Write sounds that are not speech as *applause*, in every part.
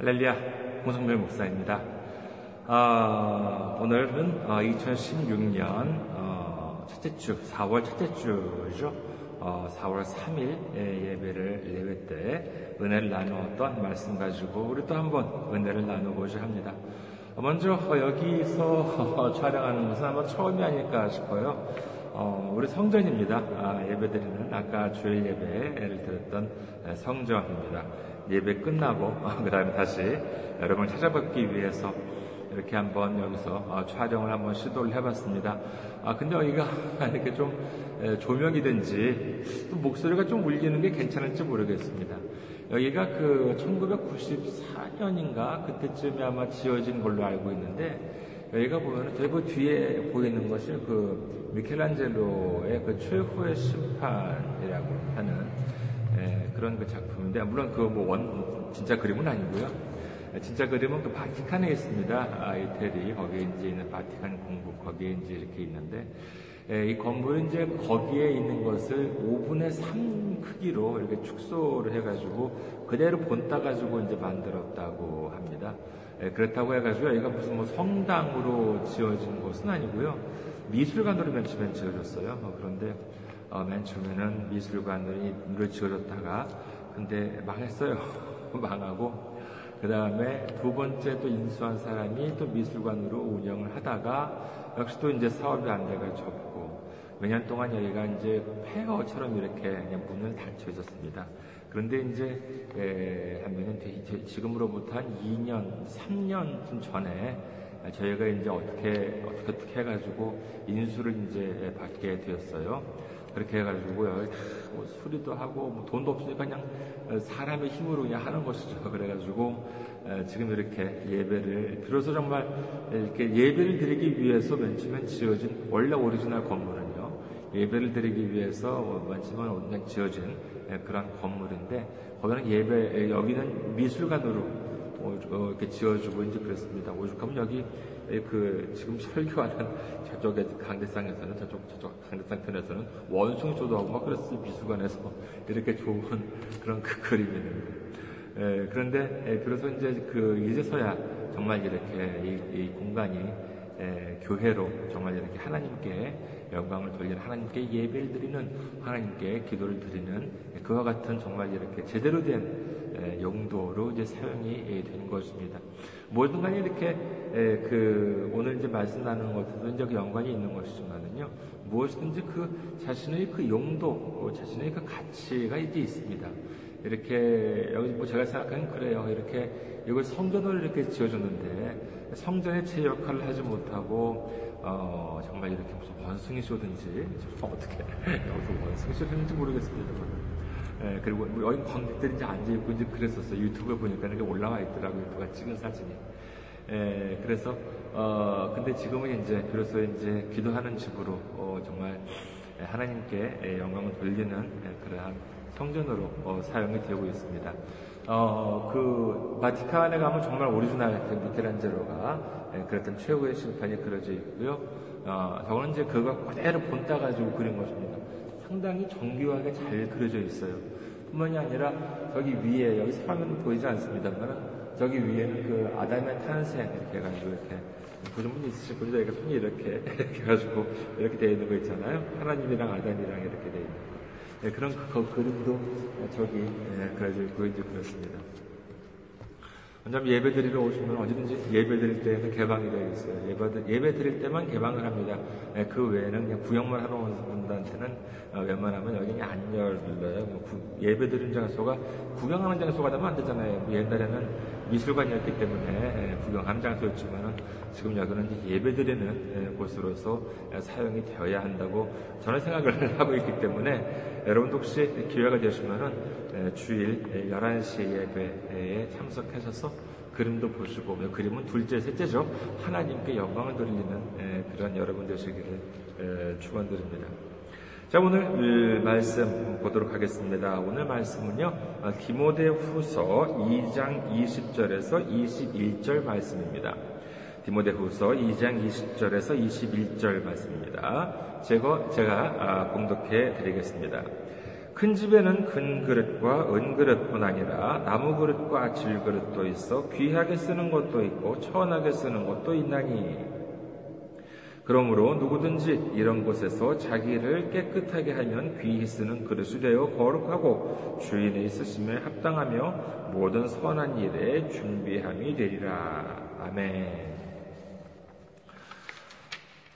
할렐루야, 홍성별 목사입니다. 아, 오늘은 2016년 어, 첫째 주, 4월 첫째 주죠. 4월 3일 예배를 예배 때 은혜를 나누었던 말씀 가지고 우리 또 한 번 은혜를 나누고자 합니다. 먼저 여기서 *laughs* 촬영하는 것은 아마 처음이 아닐까 싶어요. 어, 우리 성전입니다. 아, 예배드리는 아까 주일 예배를 드렸던 성전입니다. 예배 끝나고 *laughs* 그 다음에 다시 여러분을 찾아뵙기 위해서 이렇게 한번 여기서 어, 촬영을 한번 시도를 해봤습니다. 아 근데 여기가 *laughs* 이렇게 좀 조명이든지 또 목소리가 좀 울리는 게 괜찮을지 모르겠습니다. 여기가 그 1994년인가 그때쯤에 아마 지어진 걸로 알고 있는데 여기가 보면 대부 뒤에 보이는 것이 그 미켈란젤로의 그 최후의 심판이라고 하는 예, 그런 그 작품인데 물론 그 뭐 원 진짜 그림은 아니고요. 예, 진짜 그림은 그 바티칸에 있습니다. 아, 이태리 거기에 이제 있는 바티칸 공국 거기에 이제 이렇게 있는데 예, 이 건물은 이제 거기에 있는 것을 5분의 3 크기로 이렇게 축소를 해가지고 그대로 본따 가지고 이제 만들었다고 합니다. 예, 그렇다고 해가지고 여기가 무슨 뭐 성당으로 지어진 것은 아니고요. 미술관으로 맨 처음에 지어졌어요. 어, 그런데 어, 맨 처음에는 미술관으로 지어졌다가 근데 망했어요. *laughs* 망하고 그 다음에 두 번째 또 인수한 사람이 또 미술관으로 운영을 하다가 역시 또 이제 사업이 안 돼가 접고 몇 년 동안 여기가 이제 폐허처럼 이렇게 그냥 문을 닫혀 있었습니다. 그런데 이제 에, 하면은 지금으로부터 한 2년, 3년쯤 전에 저희가 이제 어떻게 어떻게 어떻게 해가지고 인수를 이제 받게 되었어요. 그렇게 해가지고요. 뭐 수리도 하고 뭐 돈도 없으니까 그냥 사람의 힘으로 그냥 하는 것이죠. *laughs* 그래가지고 지금 이렇게 예배를 비로소 정말 이렇게 예배를 드리기 위해서 맨 처음에 지어진 원래 오리지널 건물은요. 예배를 드리기 위해서 맨 처음에 그냥 지어진 그런 건물인데 거기는 예배 여기는 미술관으로 어, 이렇게 지어주고 이제 그랬습니다. 오죽하면 여기 그 지금 설교하는 *laughs* 저쪽에 강대상에서는 저쪽 저쪽 강대상 편에서는 원숭이 조도하고 막 그랬어요 미술관에서 이렇게 좋은 *laughs* 그런 그 그림이 있는데 에, 그런데 에, 그래서 이제 그 이제서야 정말 이렇게 이, 이 공간이 에, 교회로 정말 이렇게 하나님께 영광을 돌리는 하나님께 예배를 드리는 하나님께 기도를 드리는 그와 같은 정말 이렇게 제대로 된 용도로 이제 사용이 된 것입니다. 모든 간에 이렇게 그 오늘 이제 말씀 나누는 것들도 이제 그 연관이 있는 것이지만은요 무엇이든지 그 자신의 그 용도, 자신의 그 가치가 이제 있습니다. 이렇게 여기 뭐 제가 생각하는 그래요. 이렇게 이걸 성전을 이렇게 지어줬는데 성전의 제 역할을 하지 못하고 어, 정말 이렇게 무슨 원숭이 쇼든지 *laughs* 어떻게 여기서 원숭이 쇼든지 모르겠습니다만 예, 그리고 뭐 여기 관객들이 이제 앉아있고 이제 그랬었어요. 유튜브에 보니까 이렇게 올라와 있더라고요. 누가 찍은 사진이. 예, 그래서, 어, 근데 지금은 이제, 비로소 이제 기도하는 집으로, 어, 정말 하나님께 예, 영광을 돌리는 예, 그러한 성전으로 어, 사용이 되고 있습니다. 어, 그, 바티칸에 가면 정말 오리지널 그 미켈란젤로가 예, 그렸던 최후의 심판이 그려져 있고요. 어, 저거는 이제 그거 그대로 본따 가지고 그린 것입니다. 상당히 정교하게 잘 그려져 있어요. 뿐만이 아니라 저기 위에 여기 사람은 보이지 않습니다만 저기 위에는 그 아담의 탄생 이렇게 해가지고 이렇게 보신 분 있으실 거죠? 이렇게 손이 *laughs* 이렇게 해가지고 이렇게 되어 있는 거 있잖아요. 하나님이랑 아담이랑 이렇게 되어 있는 거. 네, 그런 그, 그 그림도 저기 네, 있고 이제 그렇습니다. 왜냐하면 예배 드리러 오시면 언제든지 예배 드릴 때는 개방이 되어 있어요. 예배, 예배 드릴 때만 개방을 합니다. 네, 그 외에는 그냥 구경만 하러 오는 분들한테는 어, 웬만하면 여기 안 열려요. 뭐 예배 드리는 장소가 구경하는 장소가 되면 안 되잖아요. 뭐 옛날에는 미술관이었기 때문에 예, 구경하는 장소였지만 지금 여기는 예배 드리는 예, 곳으로서 사용이 되어야 한다고 저는 생각을 *laughs* 하고 있기 때문에 여러분도 혹시 기회가 되시면은 주일 11시 예배에 참석하셔서 그림도 보시고 그림은 둘째, 셋째죠. 하나님께 영광을 돌리는 그런 여러분 되시기를 축원드립니다. 자, 오늘 말씀 보도록 하겠습니다. 오늘 말씀은요, 디모데 후서 2장 20절에서 21절 말씀입니다. 디모데 후서 2장 20절에서 21절 말씀입니다. 제가, 제가 아, 공독해 드리겠습니다. 큰 집에는 큰 그릇과 은 그릇뿐 아니라 나무 그릇과 질 그릇도 있어 귀하게 쓰는 것도 있고 천하게 쓰는 것도 있나니 그러므로 누구든지 이런 곳에서 자기를 깨끗하게 하면 귀히 쓰는 그릇이 되어 거룩하고 주인의 있으심에 합당하며 모든 선한 일에 준비함이 되리라. 아멘.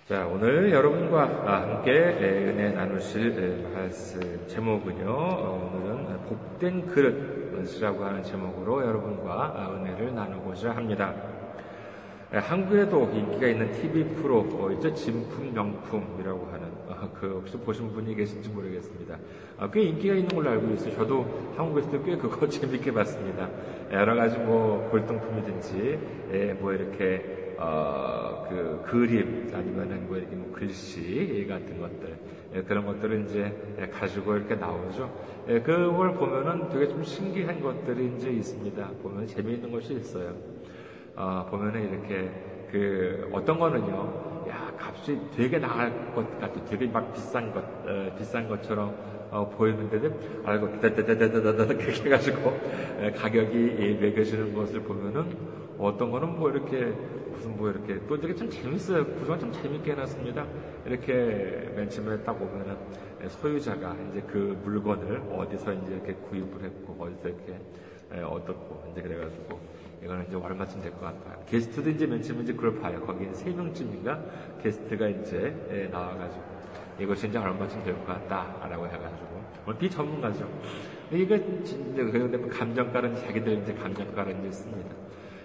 자, 오늘 여러분과 함께 은혜 나누실 말씀 제목은요, 어, 오늘은 복된 그릇이라고 하는 제목으로 여러분과 은혜를 나누고자 합니다. 한국에도 인기가 있는 TV 프로 어, 있죠 진품 명품이라고 하는 어, 그 혹시 보신 분이 계신지 모르겠습니다. 어, 꽤 인기가 있는 걸로 알고 있어요. 저도 한국에서도 꽤 그거 *laughs* 재밌게 봤습니다. 여러 가지 뭐 골동품이든지 예, 뭐 이렇게 어, 그 그림 아니면은 뭐 이렇게 뭐 글씨 같은 것들 예, 그런 것들을 이제 가지고 이렇게 나오죠. 예, 그걸 보면은 되게 좀 신기한 것들이 이제 있습니다. 보면 재미있는 것이 있어요. 어, 보면은 이렇게 그 어떤 거는요, 야 값이 되게 나갈 것 같아, 되게 막 비싼 것, 어, 비싼 것처럼 어, 보이는데도 알고 다다다다다다 그렇게 해가지고 가격이 매겨지는 것을 보면은 어떤 거는 뭐 이렇게 무슨 뭐 이렇게 또 되게 좀 재밌어요. 구성을 좀 재밌게 해놨습니다. 이렇게 맨 처음에 딱 오면은 소유자가 이제 그 물건을 어디서 이제 이렇게 구입을 했고 어디서 이렇게 얻었고 이제 그래가지고 이거는 이제 얼마쯤 될 것 같아요. 게스트도 이제 맨 처음에 이제 그걸 봐요. 거기는 세 명쯤인가 게스트가 이제 예, 나와가지고 이것이 이제 얼마쯤 될 것 같다라고 해가지고 뭐 비전문가죠. 이거 진짜 그런데 뭐 감정가는 자기들 이제 감정가를 이제 씁니다.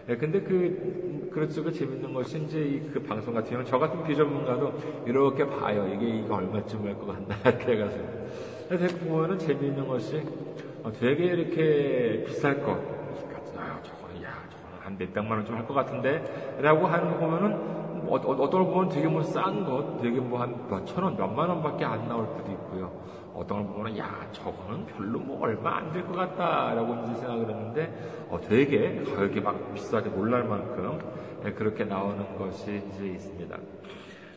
예, 근데 그, 그렇죠. 그 재밌는 것이 이제 그 방송 같은 경우는 저 같은 비전문가도 이렇게 봐요. 이게 이거 얼마쯤 할 것 같나. *laughs* 이렇게 해가지고. 그래서 보면은 재미있는 것이 어, 되게 이렇게 비쌀 것. 한 몇백만 원좀할것 같은데 라고 하는 거 보면은 어, 어, 어떤 걸 보면 되게 뭐 싼 것, 되게 뭐 한 몇천 원, 몇만 원밖에 안 나올 때도 있고요. 어떤 걸 보면은 야 저거는 별로 뭐 얼마 안 될 것 같다라고 이제 생각을 했는데 어, 되게 가격이 막 비싸게 놀랄 만큼 예, 그렇게 나오는 것이 이제 있습니다.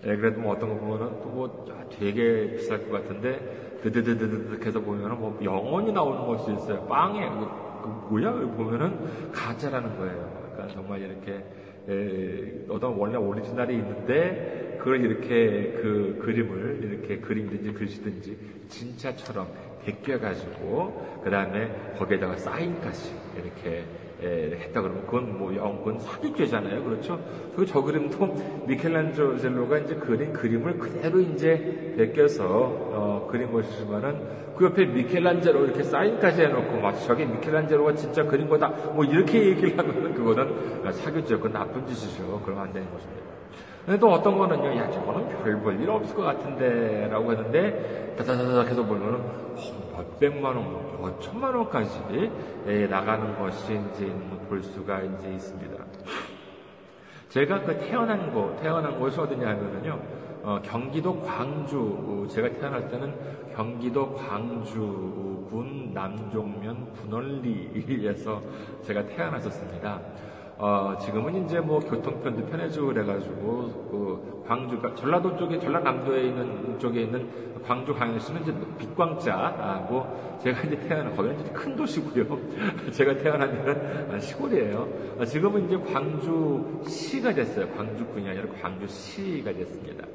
예, 그래도 뭐 어떤 거 보면은 또뭐 되게 비쌀 것 같은데 드드드드드 해서 보면은 뭐 영원히 나오는 것이 있어요. 빵에 그, 그 뭐야 보면은 가짜라는 거예요. 그러니까 정말 이렇게 에, 어떤 원래 오리지널이 있는데 그걸 이렇게 그 그림을 이렇게 그림든지 글씨든지 진짜처럼 베껴가지고 그 다음에 거기에다가 사인까지 이렇게 에, 했다 그러면 그건 뭐 영권 사기죄잖아요. 그렇죠? 그리고 저 그림도 *laughs* 미켈란젤로가 이제 그린 그림을 그대로 이제 베껴서 어, 그린 것이지만은 그 옆에 미켈란젤로 이렇게 사인까지 해놓고 마치 저게 미켈란젤로가 진짜 그린 거다 뭐 이렇게 *laughs* 얘기를 하면 그거는 사기죄 그 나쁜 짓이죠. 그러면 안 되는 것입니다. 또 어떤 거는요, 야, 저거는 별 볼 일 없을 것 같은데, 라고 했는데, 다다다닥 해서 보면은, 어, 몇백만 원, 뭐 몇천만 원까지 예, 나가는 것이 이제 볼 수가 이제 있습니다. 제가 그 태어난 곳, 태어난 곳이 어디냐 하면은요, 어, 경기도 광주, 제가 태어날 때는 경기도 광주군 남종면 분원리에서 제가 태어났었습니다. 어, 지금은 이제 뭐 교통편도 편해지고 그래가지고 그 광주가 전라도 쪽에 전라남도에 있는 쪽에 있는 광주 광역시는 이제 빛광자고 제가 이제 태어난 거기는 이제 큰 도시고요. *laughs* 제가 태어난 데는 시골이에요. 지금은 이제 광주시가 됐어요. 광주군이 아니라 광주시가 됐습니다.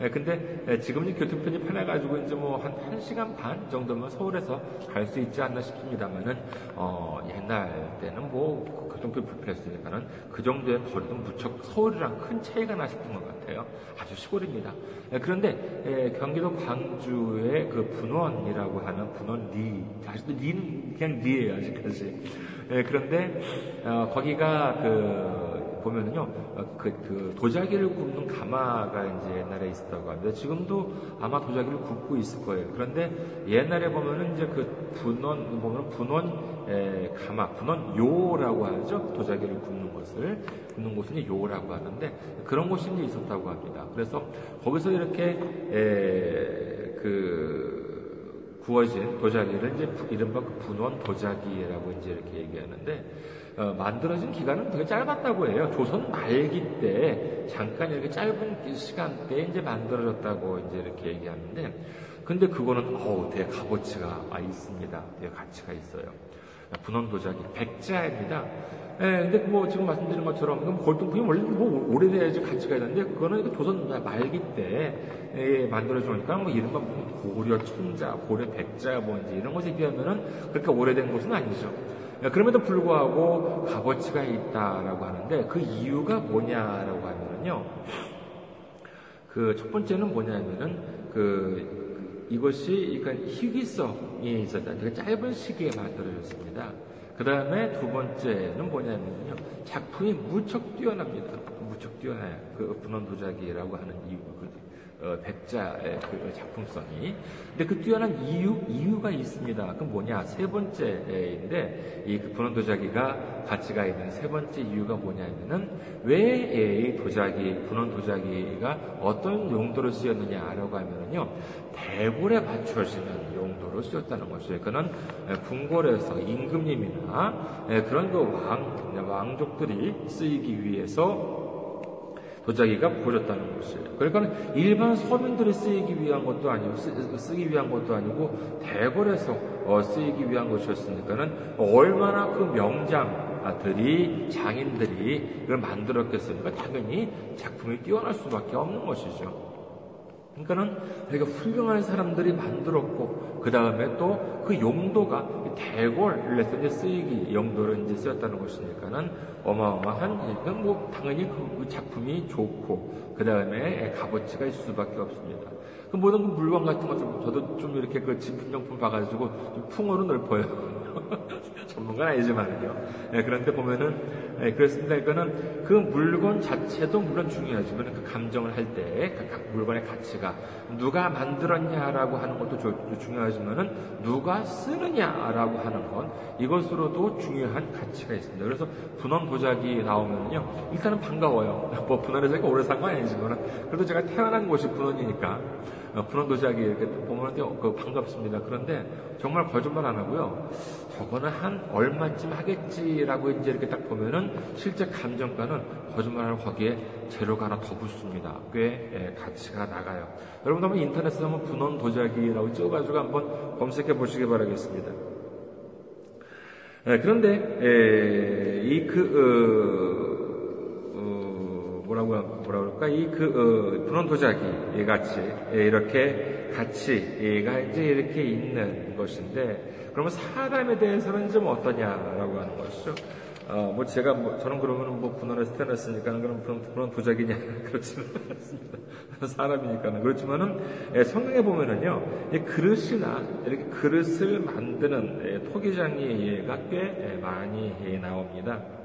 예, 근데 예, 지금 이 교통편이 편해가지고 이제 뭐 한 1시간 반 정도면 서울에서 갈 수 있지 않나 싶습니다만은, 어, 옛날 때는 뭐 교통편 불편했으니까는 그 정도의 거리도 무척 서울이랑 큰 차이가 나셨던 것 같아요. 아주 시골입니다. 예, 그런데 경기도 광주의 그 분원이라고 하는 분원 리, 아직도 리는 그냥 리예요, 아직까지. 그런데 어, 거기가 그 보면은요, 어, 그, 그, 도자기를 굽는 가마가 이제 옛날에 있었다고 합니다. 지금도 아마 도자기를 굽고 있을 거예요. 그런데 옛날에 보면은 이제 그 분원, 보면 분원 에, 가마, 분원 요라고 하죠. 도자기를 굽는 것을. 굽는 곳은 요라고 하는데 그런 곳이 이제 있었다고 합니다. 그래서 거기서 이렇게, 에, 그, 구워진 도자기를 이제 이른바 그 분원 도자기라고 이제 이렇게 얘기하는데 어, 만들어진 기간은 되게 짧았다고 해요. 조선 말기 때 잠깐 이렇게 짧은 시간대에 이제 만들어졌다고 이제 이렇게 얘기하는데 근데 그거는 어우 되게 값어치가 아, 있습니다. 되게 가치가 있어요. 분원 도자기 백자입니다. 예, 근데 뭐 지금 말씀드린 것처럼 그럼 골동품이 원래 뭐 오래돼야지 가치가 있는데 그거는 조선 말기 때 예, 만들어주니까 뭐 이른바 고려 천자, 고려 백자 뭔지 이런 것에 비하면은 그렇게 오래된 것은 아니죠. 예, 그럼에도 불구하고 값어치가 있다라고 하는데 그 이유가 뭐냐라고 하면은요. 그 첫 번째는 뭐냐면은 그 이것이 그러니까 희귀성이 있었다. 되게 짧은 시기에 만들어졌습니다. 그 다음에 두 번째는 뭐냐면요. 작품이 무척 뛰어납니다. 무척 뛰어나요. 그 분원 도자기라고 하는 이유, 그 어, 백자의 그 작품성이. 근데 그 뛰어난 이유, 이유가 있습니다. 그 뭐냐? 세 번째인데, 이 그 분원 도자기가 가치가 있는 세 번째 이유가 뭐냐면은, 왜 이 도자기, 분원 도자기가 어떤 용도로 쓰였느냐라고 하면은요, 대궐에 맞춰지는 용도로 쓰였다는 것이에요. 그는 궁궐에서 임금님이나 그런 그 왕, 왕족들이 쓰이기 위해서 도자기가 보여졌다는 것이에요. 그러니까 일반 서민들이 쓰이기 위한 것도 아니고 쓰, 기 위한 것도 아니고 대궐에서 어, 쓰이기 위한 것이었으니까는 얼마나 그 명장들이 장인들이 이걸 만들었겠습니까? 당연히 작품이 뛰어날 수밖에 없는 것이죠. 그러니까는 되게 훌륭한 사람들이 만들었고 그 다음에 또 그 용도가 대궐에서 이제 쓰이기 용도로 이제 쓰였다는 것이니까는 어마어마한 이건 뭐 당연히 그 작품이 좋고 그 다음에 값어치가 있을 수밖에 없습니다. 그 모든 그 물건 같은 것 좀 저도 좀 이렇게 그 진품용품 봐가지고 좀 풍어로 넓어요. *laughs* 전문가는 아니지만요. 네, 그런데 보면은 네, 그렇습니다. 이거는 그 물건 자체도 물론 중요하지만 그 감정을 할 때 그 물건의 가치가 누가 만들었냐라고 하는 것도 중요하지만은 누가 쓰느냐라고 하는 건 이것으로도 중요한 가치가 있습니다. 그래서 분원 도자기 나오면요 일단은 반가워요. *laughs* 뭐 분원에서 제가 오래 산 건 아니지만 그래도 제가 태어난 곳이 분원이니까 어, 분원 도자기 이렇게 보면 그 반갑습니다. 그런데 정말 거짓말 안 하고요. 저거는 한 얼마쯤 하겠지라고 이제 이렇게 딱 보면은 실제 감정가는 거짓말하고 거기에 재료가 하나 더 붙습니다. 꽤 예, 가치가 나가요. 여러분 한번 인터넷에 한번 분원 도자기라고 찍어가지고 한번 검색해 보시기 바라겠습니다. 예, 그런데 예, 이그 어, 뭐라고 뭐라 그럴까 이그 어, 분원 도자기 같이 예, 이렇게 가치가 이제 이렇게 있는 것인데 그러면 사람에 대해서는 좀 어떠냐라고 하는 것이죠. 어, 뭐 제가 뭐 저는 그러면 뭐 분원에서 태어났으니까 그럼 분원, 분원 도자기냐 그렇지는 않습니다. 사람이니까는 그렇지만은 예, 성경에 보면은요 이 그릇이나 이렇게 그릇을 만드는 예, 토기장이가 꽤 예, 많이 나옵니다.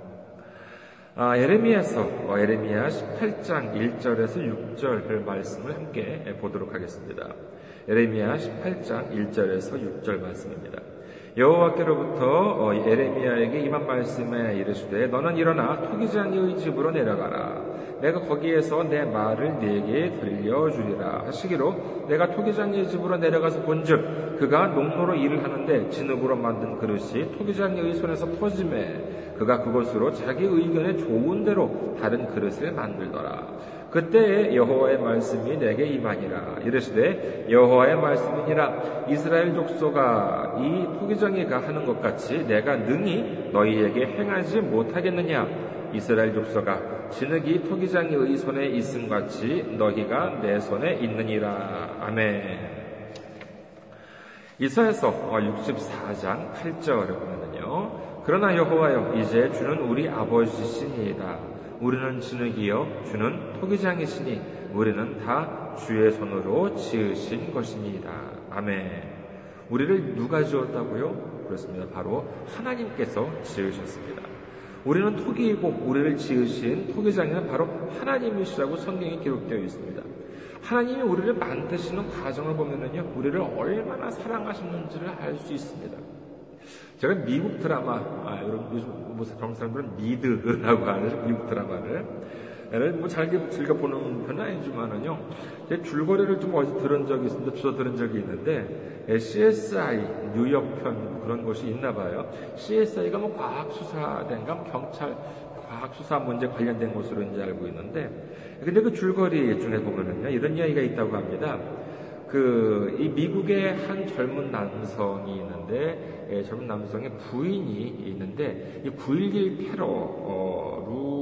아, 에레미야서 어, 에레미야 18장 1절에서 6절 말씀을 함께 보도록 하겠습니다. 에레미야 18장 1절에서 6절 말씀입니다. 여호와께로부터 어, 에레미야에게 임한 말씀에 이르시되 너는 일어나 토기장의 집으로 내려가라. 내가 거기에서 내 말을 네게 들려주리라 하시기로 내가 토기장의 집으로 내려가서 본즉 그가 농로로 일을 하는데 진흙으로 만든 그릇이 토기장의 손에서 터짐에 그가 그것으로 자기 의견에 좋은 대로 다른 그릇을 만들더라. 그때 여호와의 말씀이 내게 임하니라. 이르시되 여호와의 말씀이니라 이스라엘 족소가 이 토기장이가 하는 것 같이 내가 능히 너희에게 행하지 못하겠느냐? 이스라엘 족소가 진흙이 토기장의 손에 있음 같이 너희가 내 손에 있느니라. 아멘. 이사에서 64장 8절을 보면요. 그러나 여호와여 이제 주는 우리 아버지시니이다. 우리는 진흙이여 주는 토기장이시니 우리는 다 주의 손으로 지으신 것입니다. 아멘. 우리를 누가 지었다고요? 그렇습니다. 바로 하나님께서 지으셨습니다. 우리는 토기이고 우리를 지으신 토기장에는 바로 하나님이시라고 성경에 기록되어 있습니다. 하나님이 우리를 만드시는 과정을 보면은요, 우리를 얼마나 사랑하셨는지를 알 수 있습니다. 제가 미국 드라마, 아, 여러분 요즘 뭐 그런 사람들은 미드라고 하는 미국 드라마를 뭐잘 즐겨 보는 편은 아니지만은요, 제 줄거리를 좀 어디서 들은 적이 있습니다. 주워 들은 적이 있는데, CSI 뉴욕편 그런 곳이 있나 봐요. CSI가 뭐 과학 수사된가, 뭐 경찰, 과학 수사 문제 관련된 곳으로 이제 알고 있는데, 근데 그 줄거리 중에 보면은요, 이런 이야기가 있다고 합니다. 그 이 미국의 한 젊은 남성이 있는데 예, 젊은 남성의 부인이 있는데 이 9.11 테러로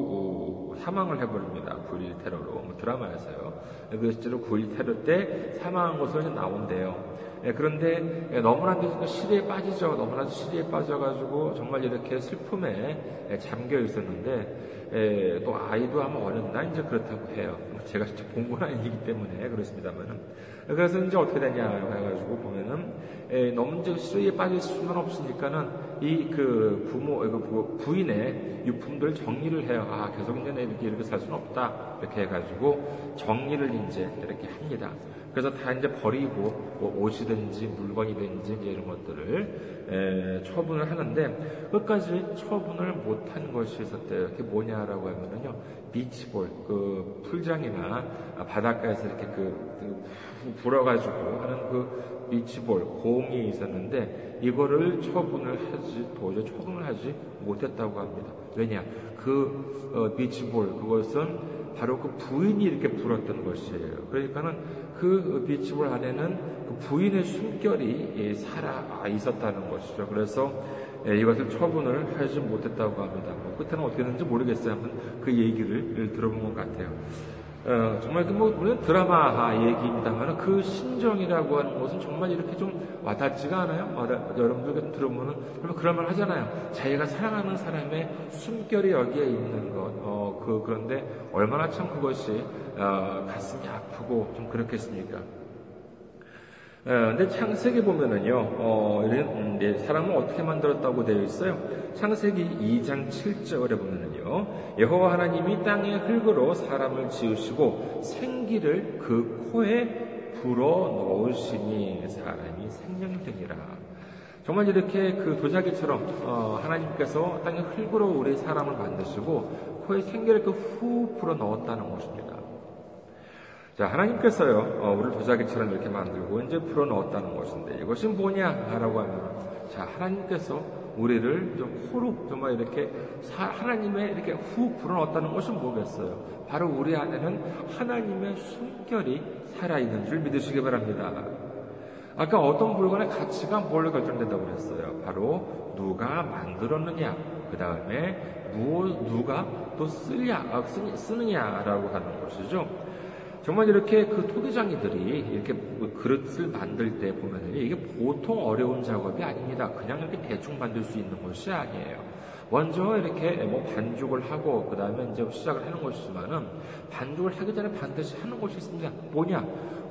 사망을 해버립니다. 9.11 테러로 뭐 드라마에서요. 그 실제로 9.11 테러 때 사망한 것으로 나온대요. 예, 그런데 예, 너무나도 시대에 빠지죠. 너무나도 시대에 빠져가지고 정말 이렇게 슬픔에 예, 잠겨 있었는데 예, 또 아이도 아마 어렸나 이제 그렇다고 해요. 뭐 제가 직접 본 건 아니기 때문에 그렇습니다만은 그래서 이제 어떻게 되냐 해가지고 보면은 에, 너무 이제 시리에 빠질 수는 없으니까는 이 그 부모 그 부인의 유품들을 정리를 해요. 아 이렇게 이렇게 살 수는 없다 이렇게 해가지고 정리를 이제 이렇게 합니다. 그래서 다 이제 버리고 뭐 옷이든지 물건이든지 이런 것들을 에, 처분을 하는데 끝까지 처분을 못한 것이 있었대요. 그게 뭐냐라고 하면은요 비치볼 그 풀장이나 바닷가에서 이렇게 그, 그 불어가지고 하는 그 비치볼 공이 있었는데 이거를 처분을 하지 도저히 처분을 하지 못했다고 합니다. 왜냐 그 어, 비치볼 그것은 바로 그 부인이 이렇게 불었던 것이에요. 그러니까는 그 비치볼 안에는 그 부인의 숨결이 예, 살아 있었다는 것이죠. 그래서 예, 이것을 처분을 하지 못했다고 합니다. 뭐 끝에는 어떻게 됐는지 모르겠어요. 한번 그 얘기를 들어본 것 같아요. 어, 정말 그 뭐, 물론 드라마 얘기입니다만 그 신정이라고 하는 것은 정말 이렇게 좀 와닿지가 않아요? 여러분들 들어보면은, 그런 말 하잖아요. 자기가 사랑하는 사람의 숨결이 여기에 있는 것, 어, 그, 그런데 얼마나 참 그것이, 어, 가슴이 아프고 좀 그렇겠습니까? 어, 근데 창세기 보면은요, 어, 음, 네, 사람을 어떻게 만들었다고 되어 있어요? 창세기 2장 7절에 보면은요, 여호와 하나님이 땅의 흙으로 사람을 지으시고 생기를 그 코에 불어 넣으시니 사람이 생명이 되니라. 정말 이렇게 그 도자기처럼 어, 하나님께서 땅의 흙으로 우리 사람을 만드시고 코에 생기를 그 후 불어 넣었다는 것입니다. 자, 하나님께서요, 어, 우리를 도자기처럼 이렇게 만들고 이제 풀어 넣었다는 것인데 이것이 뭐냐라고 하면, 자, 하나님께서 우리를 좀 호로 정말 이렇게 사, 하나님의 이렇게 후 불어 넣었다는 것은 뭐겠어요? 바로 우리 안에는 하나님의 숨결이 살아있는 줄 믿으시기 바랍니다. 아까 어떤 물건의 가치가 뭘로 결정된다고 그랬어요? 바로 누가 만들었느냐, 그 다음에 누가 또 쓰냐, 아, 쓰느냐라고 하는 것이죠. 정말 이렇게 그 토기장이들이 이렇게 뭐 그릇을 만들 때 보면은 이게 보통 어려운 작업이 아닙니다. 그냥 이렇게 대충 만들 수 있는 것이 아니에요. 먼저 이렇게 뭐 반죽을 하고 그 다음에 이제 시작을 하는 것이지만은 반죽을 하기 전에 반드시 하는 것이 있습니다. 뭐냐?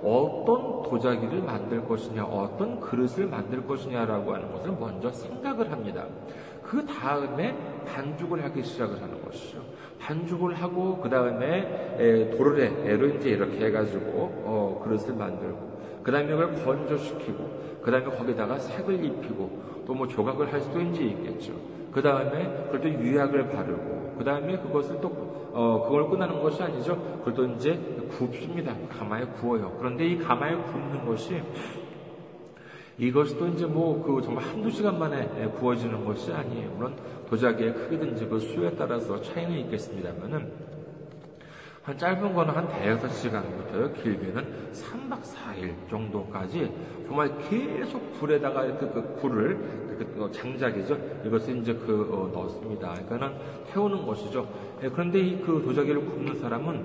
어떤 도자기를 만들 것이냐, 어떤 그릇을 만들 것이냐라고 하는 것을 먼저 생각을 합니다. 그 다음에 반죽을 하기 시작을 하는 것이죠. 반죽을 하고 그 다음에 도르래로 이제 이렇게 해가지고 어, 그릇을 만들고 그 다음에 이걸 건조시키고 그 다음에 거기다가 색을 입히고 또 뭐 조각을 할 수도 이제 있겠죠. 그 다음에 그걸 또 유약을 바르고 그 다음에 그것을 또 어, 그걸 끝나는 것이 아니죠. 그걸 또 이제 굽습니다. 가마에 구워요. 그런데 이 가마에 굽는 것이 이것이 또 이제 뭐 그 정말 한두 시간 만에 구워지는 것이 아니에요. 물론 도자기의 크기든지 그 수에 따라서 차이는 있겠습니다만은 한 짧은 거는 한 대여섯 시간부터 길게는 3박 4일 정도까지 정말 계속 불에다가 이렇게 그 굴을 그 장작이죠. 이것을 이제 그 어, 넣습니다. 그러니까는 태우는 것이죠. 예, 그런데 이 그 도자기를 굽는 사람은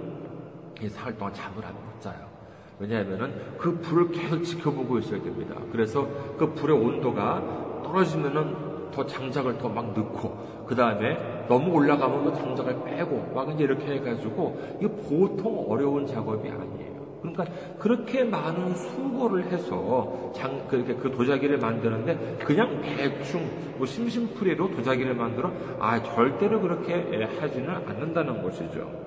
이 사흘 동안 잠을 안 못 자요. 왜냐하면은 그 불을 계속 지켜보고 있어야 됩니다. 그래서 그 불의 온도가 떨어지면은 더 장작을 더 막 넣고 그 다음에 너무 올라가면 그 장작을 빼고 막 이제 이렇게 해가지고 이게 보통 어려운 작업이 아니에요. 그러니까 그렇게 많은 수고를 해서 장 그렇게 그 도자기를 만드는데 그냥 대충 뭐 심심풀이로 도자기를 만들어 아 절대로 그렇게 하지는 않는다는 것이죠.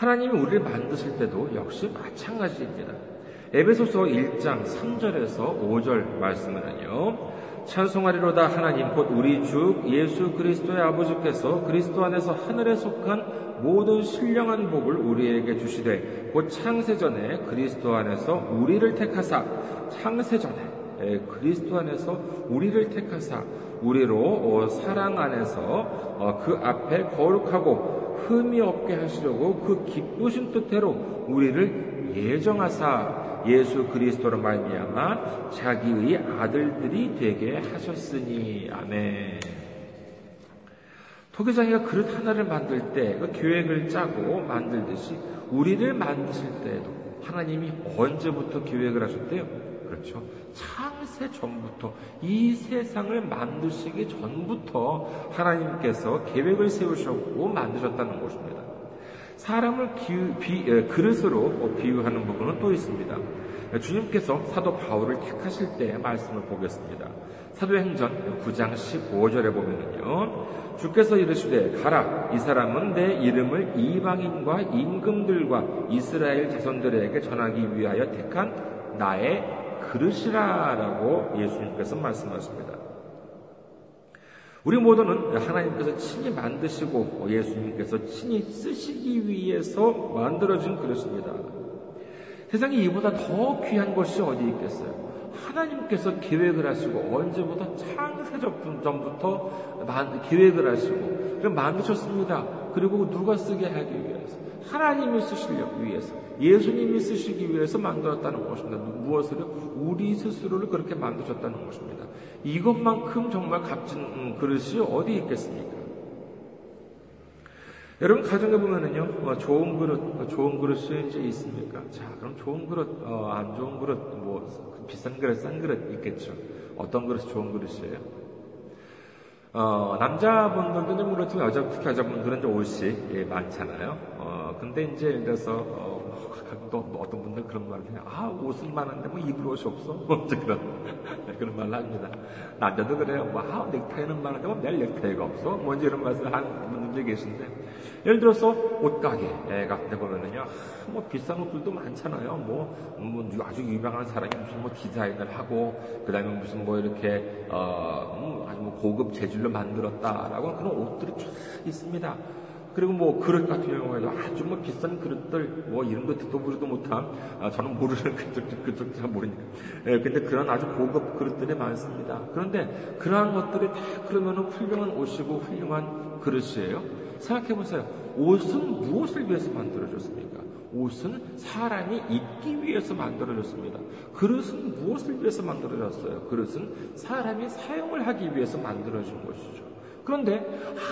하나님이 우리를 만드실 때도 역시 마찬가지입니다. 에베소서 1장 3절에서 5절 말씀은요. 찬송하리로다 하나님 곧 우리 주 예수 그리스도의 아버지께서 그리스도 안에서 하늘에 속한 모든 신령한 복을 우리에게 주시되 곧 창세전에 그리스도 안에서 우리를 택하사 창세전에 예, 그리스도 안에서 우리를 택하사 우리로 어, 사랑 안에서 어, 그 앞에 거룩하고 흠이 없게 하시려고 그 기쁘신 뜻대로 우리를 예정하사 예수 그리스도로 말미암아 자기의 아들들이 되게 하셨으니 아멘. 토기장이가 그릇 하나를 만들 때 그 계획을 짜고 만들듯이 우리를 만드실 때에도 하나님이 언제부터 계획을 하셨대요? 그렇죠. 창세 전부터 이 세상을 만드시기 전부터 하나님께서 계획을 세우셨고 만드셨다는 것입니다. 사람을 기, 비, 그릇으로 비유하는 부분은 또 있습니다. 주님께서 사도 바울을 택하실 때의 말씀을 보겠습니다. 사도행전 9장 15절에 보면은요. 주께서 이르시되 가라 이 사람은 내 이름을 이방인과 임금들과 이스라엘 자손들에게 전하기 위하여 택한 나의 그릇이라라고 예수님께서 말씀하십니다. 우리 모두는 하나님께서 친히 만드시고 예수님께서 친히 쓰시기 위해서 만들어진 그릇입니다. 세상에 이보다 더 귀한 것이 어디 있겠어요? 하나님께서 계획을 하시고 언제부터 창세적 전부터 계획을 하시고 그럼 만드셨습니다. 그리고 누가 쓰게 하기 위해서 하나님이 쓰시려고 위해서 예수님이 쓰시기 위해서 만들었다는 것입니다. 무엇을 우리 스스로를 그렇게 만드셨다는 것입니다. 이것만큼 정말 값진 음, 그릇이 어디 있겠습니까? 여러분 가정에 보면은요 어, 좋은 그릇 어, 좋은 그릇이 이제 있습니까? 자 그럼 좋은 그릇 어, 안 좋은 그릇 뭐 비싼 그릇 싼 그릇 있겠죠. 어떤 그릇이 좋은 그릇이에요? 어, 남자분들도 좀 그렇지만 여자 특히 여자분들은 이제 옷이 예, 많잖아요. 어, 근데 이제 예를 들어서 어, 또 어떤 분들 그런 말을 해요. 아 옷은 많은데 뭐 입을 옷이 없어? 뭐 그런 *laughs* 그런 말을 합니다. 남자도 그래요. 뭐 아, 넥타이는 많은데 뭐 매일 넥타이가 없어? 뭔지 이런 말씀을 하는 분들이 계신데 예를 들어서 옷가게 같은 데 보면은요, 뭐 비싼 옷들도 많잖아요. 뭐, 뭐 아주 유명한 사람이 무슨 뭐 디자인을 하고, 그 다음에 무슨 뭐 이렇게, 어, 음, 아주 뭐 고급 재질로 만들었다라고 그런 옷들이 쫙 있습니다. 그리고 뭐 그릇 같은 경우에도 아주 뭐 비싼 그릇들, 뭐 이름도 듣도 보지도 못한, 아, 저는 모르는 *laughs* 그릇들, 그릇들 잘 모르니까. 예, 근데 그런 아주 고급 그릇들이 많습니다. 그런데 그러한 것들이 다 그러면은 훌륭한 옷이고 훌륭한 그릇이에요. 생각해 보세요. 옷은 무엇을 위해서 만들어졌습니까? 옷은 사람이 입기 위해서 만들어졌습니다. 그릇은 무엇을 위해서 만들어졌어요? 그릇은 사람이 사용을 하기 위해서 만들어진 것이죠. 그런데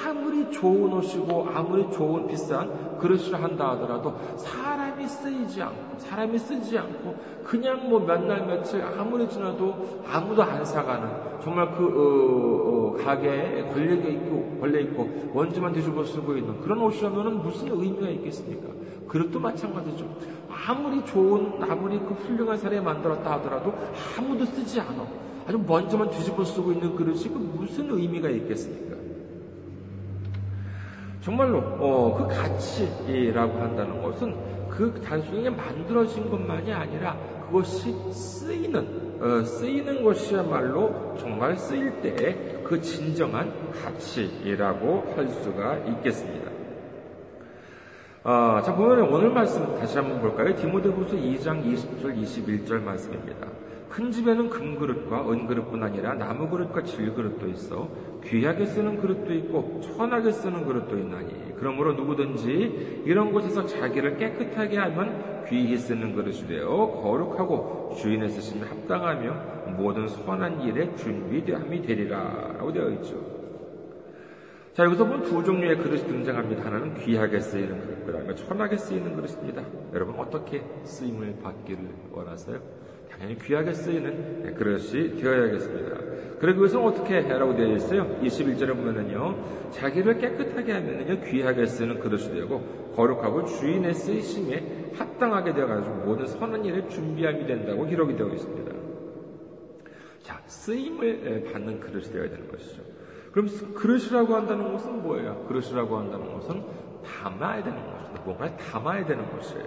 아무리 좋은 옷이고 아무리 좋은 비싼 그릇을 한다 하더라도 사람이 쓰이지 않고 사람이 쓰지 않고 그냥 뭐 몇 날 며칠 아무리 지나도 아무도 안 사가는 정말 그 어, 어, 가게에 걸려 있고 걸려 있고 먼지만 뒤집어 쓰고 있는 그런 옷이라면 무슨 의미가 있겠습니까? 그릇도 마찬가지죠. 아무리 좋은 아무리 그 훌륭한 사람이 만들었다 하더라도 아무도 쓰지 않아. 아주 먼지만 뒤집어 쓰고 있는 그릇이 그 무슨 의미가 있겠습니까? 정말로 어, 그 가치라고 한다는 것은 그 단순히 만들어진 것만이 아니라 그것이 쓰이는 어, 쓰이는 것이야말로 정말 쓰일 때 그 진정한 가치라고 할 수가 있겠습니다. 어, 자 보면 오늘 말씀 다시 한번 볼까요? 디모데후서 2장 20절 21절 말씀입니다. 큰 집에는 금그릇과 은그릇뿐 아니라 나무그릇과 질그릇도 있어 귀하게 쓰는 그릇도 있고 천하게 쓰는 그릇도 있나니 그러므로 누구든지 이런 곳에서 자기를 깨끗하게 하면 귀히 쓰는 그릇이 되어 거룩하고 주인의 쓰심에 합당하며 모든 선한 일에 준비함이 되리라 라고 되어 있죠. 자, 여기서 보면 두 종류의 그릇이 등장합니다. 하나는 귀하게 쓰이는 그릇, 그 다음에 천하게 쓰이는 그릇입니다. 여러분, 어떻게 쓰임을 받기를 원하세요? 당연히 귀하게 쓰이는 그릇이 되어야겠습니다. 그리고 그것은 어떻게 해라고 되어 있어요? 21절에 보면은요, 자기를 깨끗하게 하면은요, 귀하게 쓰는 그릇이 되고, 거룩하고 주인의 쓰이심에 합당하게 되어가지고 모든 선한 일에 준비함이 된다고 기록이 되어 있습니다. 자, 쓰임을 받는 그릇이 되어야 되는 것이죠. 그럼 그릇이라고 한다는 것은 뭐예요? 그릇이라고 한다는 것은 담아야 되는 것입니다. 뭔가를 담아야 되는 것이에요.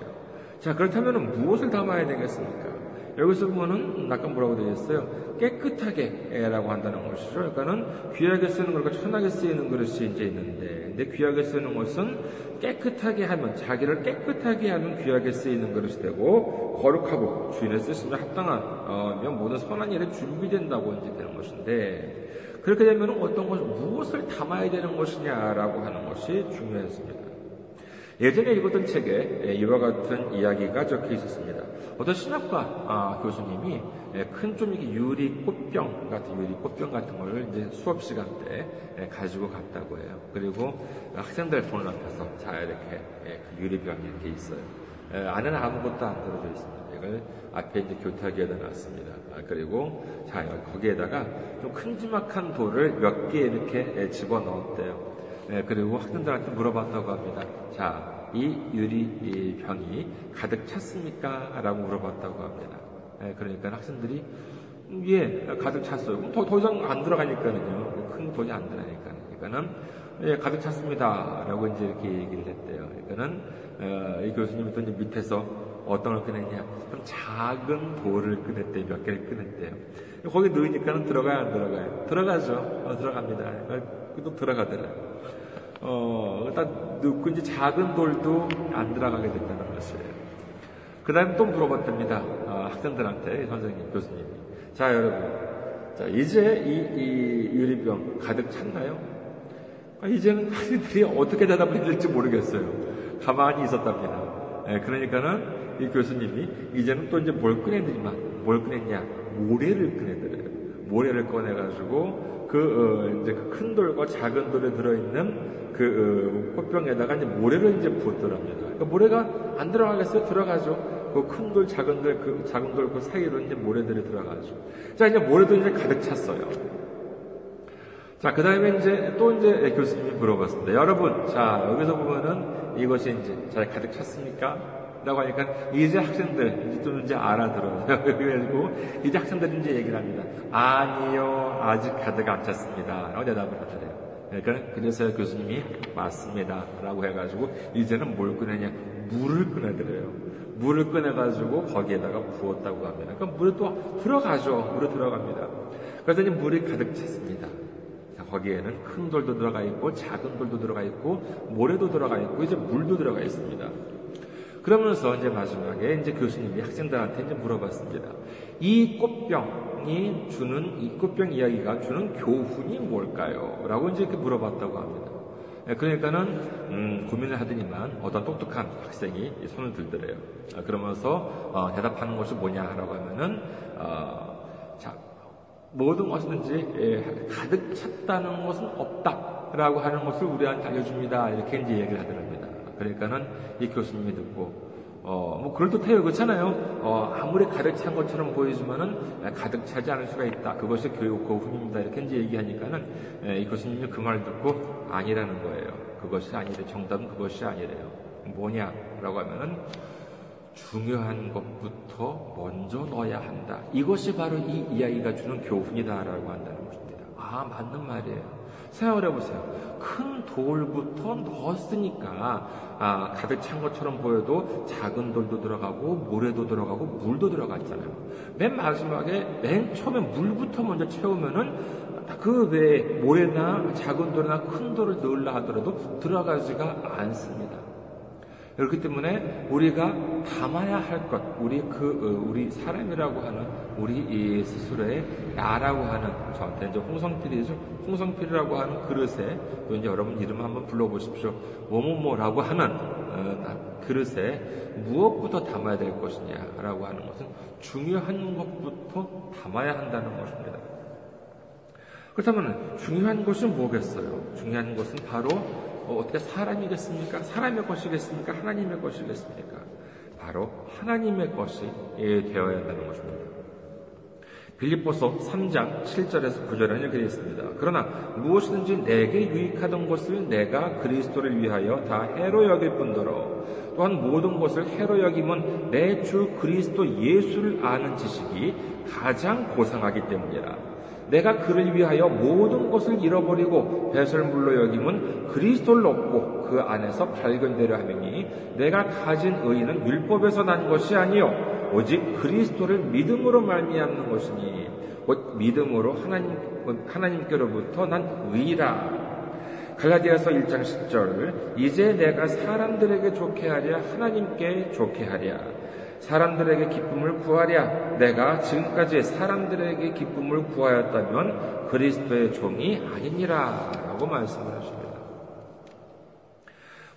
자, 그렇다면 무엇을 담아야 되겠습니까? 여기서 보면은 아까 뭐라고 되어 있어요? 깨끗하게라고 한다는 것이죠. 그러니까는 귀하게 쓰는 것과 천하게 쓰이는 그릇이 이제 있는데, 근데 귀하게 쓰는 것은 깨끗하게 하면 자기를 깨끗하게 하면 귀하게 쓰이는 그릇이 되고 거룩하고 주인의 쓰심에 합당하면 모든 선한 일에 준비된다고 이제 되는 것인데. 그렇게 되면 어떤 것, 무엇을 담아야 되는 것이냐라고 하는 것이 중요했습니다. 예전에 읽었던 책에 이와 같은 이야기가 적혀 있었습니다. 어떤 신학과 아, 교수님이 큰 좀 이렇게 유리 꽃병 같은 유리 꽃병 같은 걸 이제 수업 시간 때 가지고 갔다고 해요. 그리고 학생들 돈을 앞에서 자 이렇게 그 유리병이 이렇게 있어요. 안에는 아무것도 안 들어져 있습니다. 이걸 앞에 이제 교탁에다 놨습니다. 아, 그리고 자 거기에다가 좀 큼지막한 돌을 몇 개 이렇게 집어 넣었대요. 그리고 학생들한테 물어봤다고 합니다. 자, 이 유리 병이 가득 찼습니까? 라고 물어봤다고 합니다. 그러니까 학생들이 예, 가득 찼어요. 더, 더 이상 안 들어가니까는요. 큰 돈이 안 들어가니까. 그러니까는 예, 가득 찼습니다. 라고 이제 이렇게 얘기를 했대요. 그러니까는 어, 이 교수님이 또 이제 밑에서 어떤 걸 꺼냈냐? 좀 작은 돌을 꺼냈대요. 몇 개를 꺼냈대요. 거기 넣으니까는 들어가요, 안 들어가요? 들어가죠. 어, 들어갑니다. 또 들어가더라고요. 어, 일단 넣고 이제 작은 돌도 안 들어가게 된다는 것이에요. 그 다음에 또 물어봤답니다. 어, 학생들한테, 선생님, 교수님이. 자, 여러분. 자, 이제 이, 이 유리병 가득 찼나요? 아, 이제는 학생들이 어떻게 대답을 해야 될지 모르겠어요. 가만히 있었답니다. 예, 그러니까는 이 교수님이 이제는 또 이제 뭘 꺼내드리만, 뭘 꺼냈냐? 모래를 꺼내드려요. 모래를 꺼내가지고 그, 어, 이제 그 큰 돌과 작은 돌에 들어있는 그, 어, 꽃병에다가 이제 모래를 이제 부었더랍니다. 그러니까 모래가 안 들어가겠어요? 들어가죠. 그 큰 돌, 작은 돌, 그 작은 돌 그 사이로 이제 모래들이 들어가죠. 자, 이제 모래도 이제 가득 찼어요. 자, 그 다음에 이제 또 이제 교수님이 물어봤습니다. 여러분, 자, 여기서 보면은 이것이 이제 잘 가득 찼습니까? 라고 하니까 이제 학생들 이제 좀 이제 알아들어요. *laughs* 그래가지고 이제 학생들이 이제 얘기를 합니다. 아니요, 아직 가득 안 찼습니다. 라고 대답을 하더래요. 그러니까 그래서 교수님이 맞습니다. 라고 해가지고 이제는 뭘 꺼내냐? 물을 꺼내드려요. 물을 꺼내가지고 거기에다가 부었다고 합니다. 그러니까 물에 또 들어가죠. 물에 들어갑니다. 그래서 이제 물이 가득 찼습니다. 거기에는 큰 돌도 들어가 있고 작은 돌도 들어가 있고 모래도 들어가 있고 이제 물도 들어가 있습니다. 그러면서 이제 마지막에 이제 교수님이 학생들한테 이제 물어봤습니다. 이 꽃병이 주는 이 꽃병 이야기가 주는 교훈이 뭘까요? 라고 이제 이렇게 물어봤다고 합니다. 예, 그러니까는 음, 고민을 하더니만 어떤 똑똑한 학생이 손을 들더래요. 아, 그러면서 어, 대답하는 것이 뭐냐라고 하면은 어, 자 모든 것이든지 예, 가득 찼다는 것은 없다라고 하는 것을 우리한테 알려줍니다. 이렇게 이제 얘기를 하더랍니다. 그러니까는 이 교수님이 듣고 어, 뭐 그럴듯해요. 그렇잖아요. 어, 아무리 가득 찬 것처럼 보이지만은 가득 차지 않을 수가 있다. 그것이 교육 고훈입니다. 이렇게 이제 얘기하니까는 예, 이 교수님이 그 말 듣고 아니라는 거예요. 그것이 아니래. 정답은 그것이 아니래요. 뭐냐라고 하면은 중요한 것부터 먼저 넣어야 한다. 이것이 바로 이 이야기가 주는 교훈이다라고 한다는 것입니다. 아, 맞는 말이에요. 생각을 해보세요. 큰 돌부터 넣었으니까 아, 가득 찬 것처럼 보여도 작은 돌도 들어가고 모래도 들어가고 물도 들어갔잖아요. 맨 마지막에 맨 처음에 물부터 먼저 채우면은 그 외에 모래나 작은 돌이나 큰 돌을 넣으려 하더라도 들어가지가 않습니다. 그렇기 때문에 우리가 담아야 할 것, 우리 그 어, 우리 사람이라고 하는 우리 스스로의 나라고 하는 저한테 이제 홍성필이죠. 홍성필이라고 하는 그릇에 또 이제 여러분 이름 한번 불러보십시오. 뭐뭐뭐라고 하는 어, 그릇에 무엇부터 담아야 될 것이냐라고 하는 것은 중요한 것부터 담아야 한다는 것입니다. 그렇다면 중요한 것은 뭐겠어요? 중요한 것은 바로 어, 어떻게 사람이겠습니까? 사람의 것이겠습니까? 하나님의 것이겠습니까? 바로 하나님의 것이 되어야 한다는 것입니다. 빌립보서 3장 7절에서 9절에는 이렇게 되어 있습니다. 그러나 무엇이든지 내게 유익하던 것을 내가 그리스도를 위하여 다 해로 여길 뿐더러 또한 모든 것을 해로 여김은 내 주 그리스도 예수를 아는 지식이 가장 고상하기 때문이라. 내가 그를 위하여 모든 것을 잃어버리고 배설물로 여김은 그리스도를 얻고 그 안에서 발견되려 하매니 내가 가진 의는 율법에서 난 것이 아니요 오직 그리스도를 믿음으로 말미암는 것이니 곧 믿음으로 하나님 하나님께로부터 난 의라. 갈라디아서 1장 10절 이제 내가 사람들에게 좋게 하랴 하나님께 좋게 하랴 사람들에게 기쁨을 구하랴 내가 지금까지 사람들에게 기쁨을 구하였다면 그리스도의 종이 아니니라 라고 말씀을 하십니다.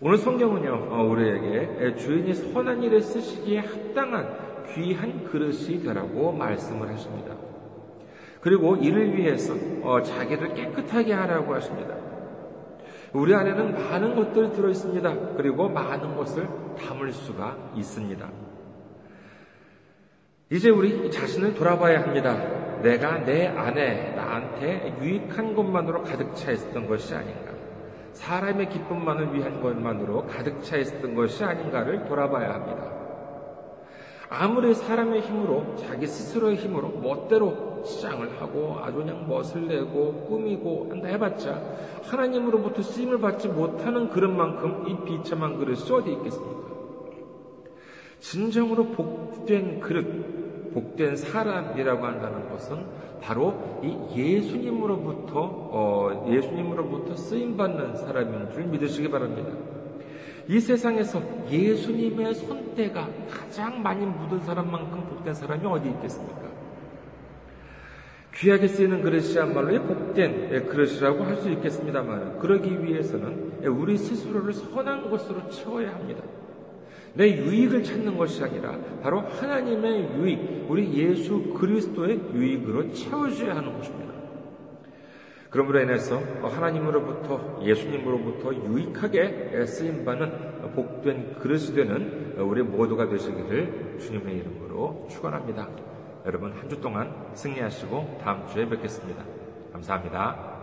오늘 성경은요, 어, 우리에게 주인이 선한 일에 쓰시기에 합당한 귀한 그릇이 되라고 말씀을 하십니다. 그리고 이를 위해서 어, 자기를 깨끗하게 하라고 하십니다. 우리 안에는 많은 것들이 들어 있습니다. 그리고 많은 것을 담을 수가 있습니다. 이제 우리 자신을 돌아봐야 합니다. 내가 내 안에 나한테 유익한 것만으로 가득 차 있었던 것이 아닌가. 사람의 기쁨만을 위한 것만으로 가득 차 있었던 것이 아닌가를 돌아봐야 합니다. 아무리 사람의 힘으로 자기 스스로의 힘으로 멋대로 시장을 하고 아주 그냥 멋을 내고 꾸미고 한다 해봤자 하나님으로부터 쓰임을 받지 못하는 그릇만큼 이 비참한 그릇이 어디 있겠습니까? 진정으로 복된 그릇, 복된 사람이라고 한다는 것은 바로 이 예수님으로부터 어, 예수님으로부터 쓰임 받는 사람인 줄 믿으시기 바랍니다. 이 세상에서 예수님의 손때가 가장 많이 묻은 사람만큼 복된 사람이 어디 있겠습니까? 귀하게 쓰이는 그릇이야말로 복된 그릇이라고 할 수 있겠습니다만, 그러기 위해서는 우리 스스로를 선한 것으로 채워야 합니다. 내 유익을 찾는 것이 아니라 바로 하나님의 유익, 우리 예수 그리스도의 유익으로 채워줘야 하는 것입니다. 그러므로 인해서 하나님으로부터 예수님으로부터 유익하게 쓰임 받는 복된 그릇이 되는 우리 모두가 되시기를 주님의 이름으로 축원합니다. 여러분 한 주 동안 승리하시고 다음 주에 뵙겠습니다. 감사합니다.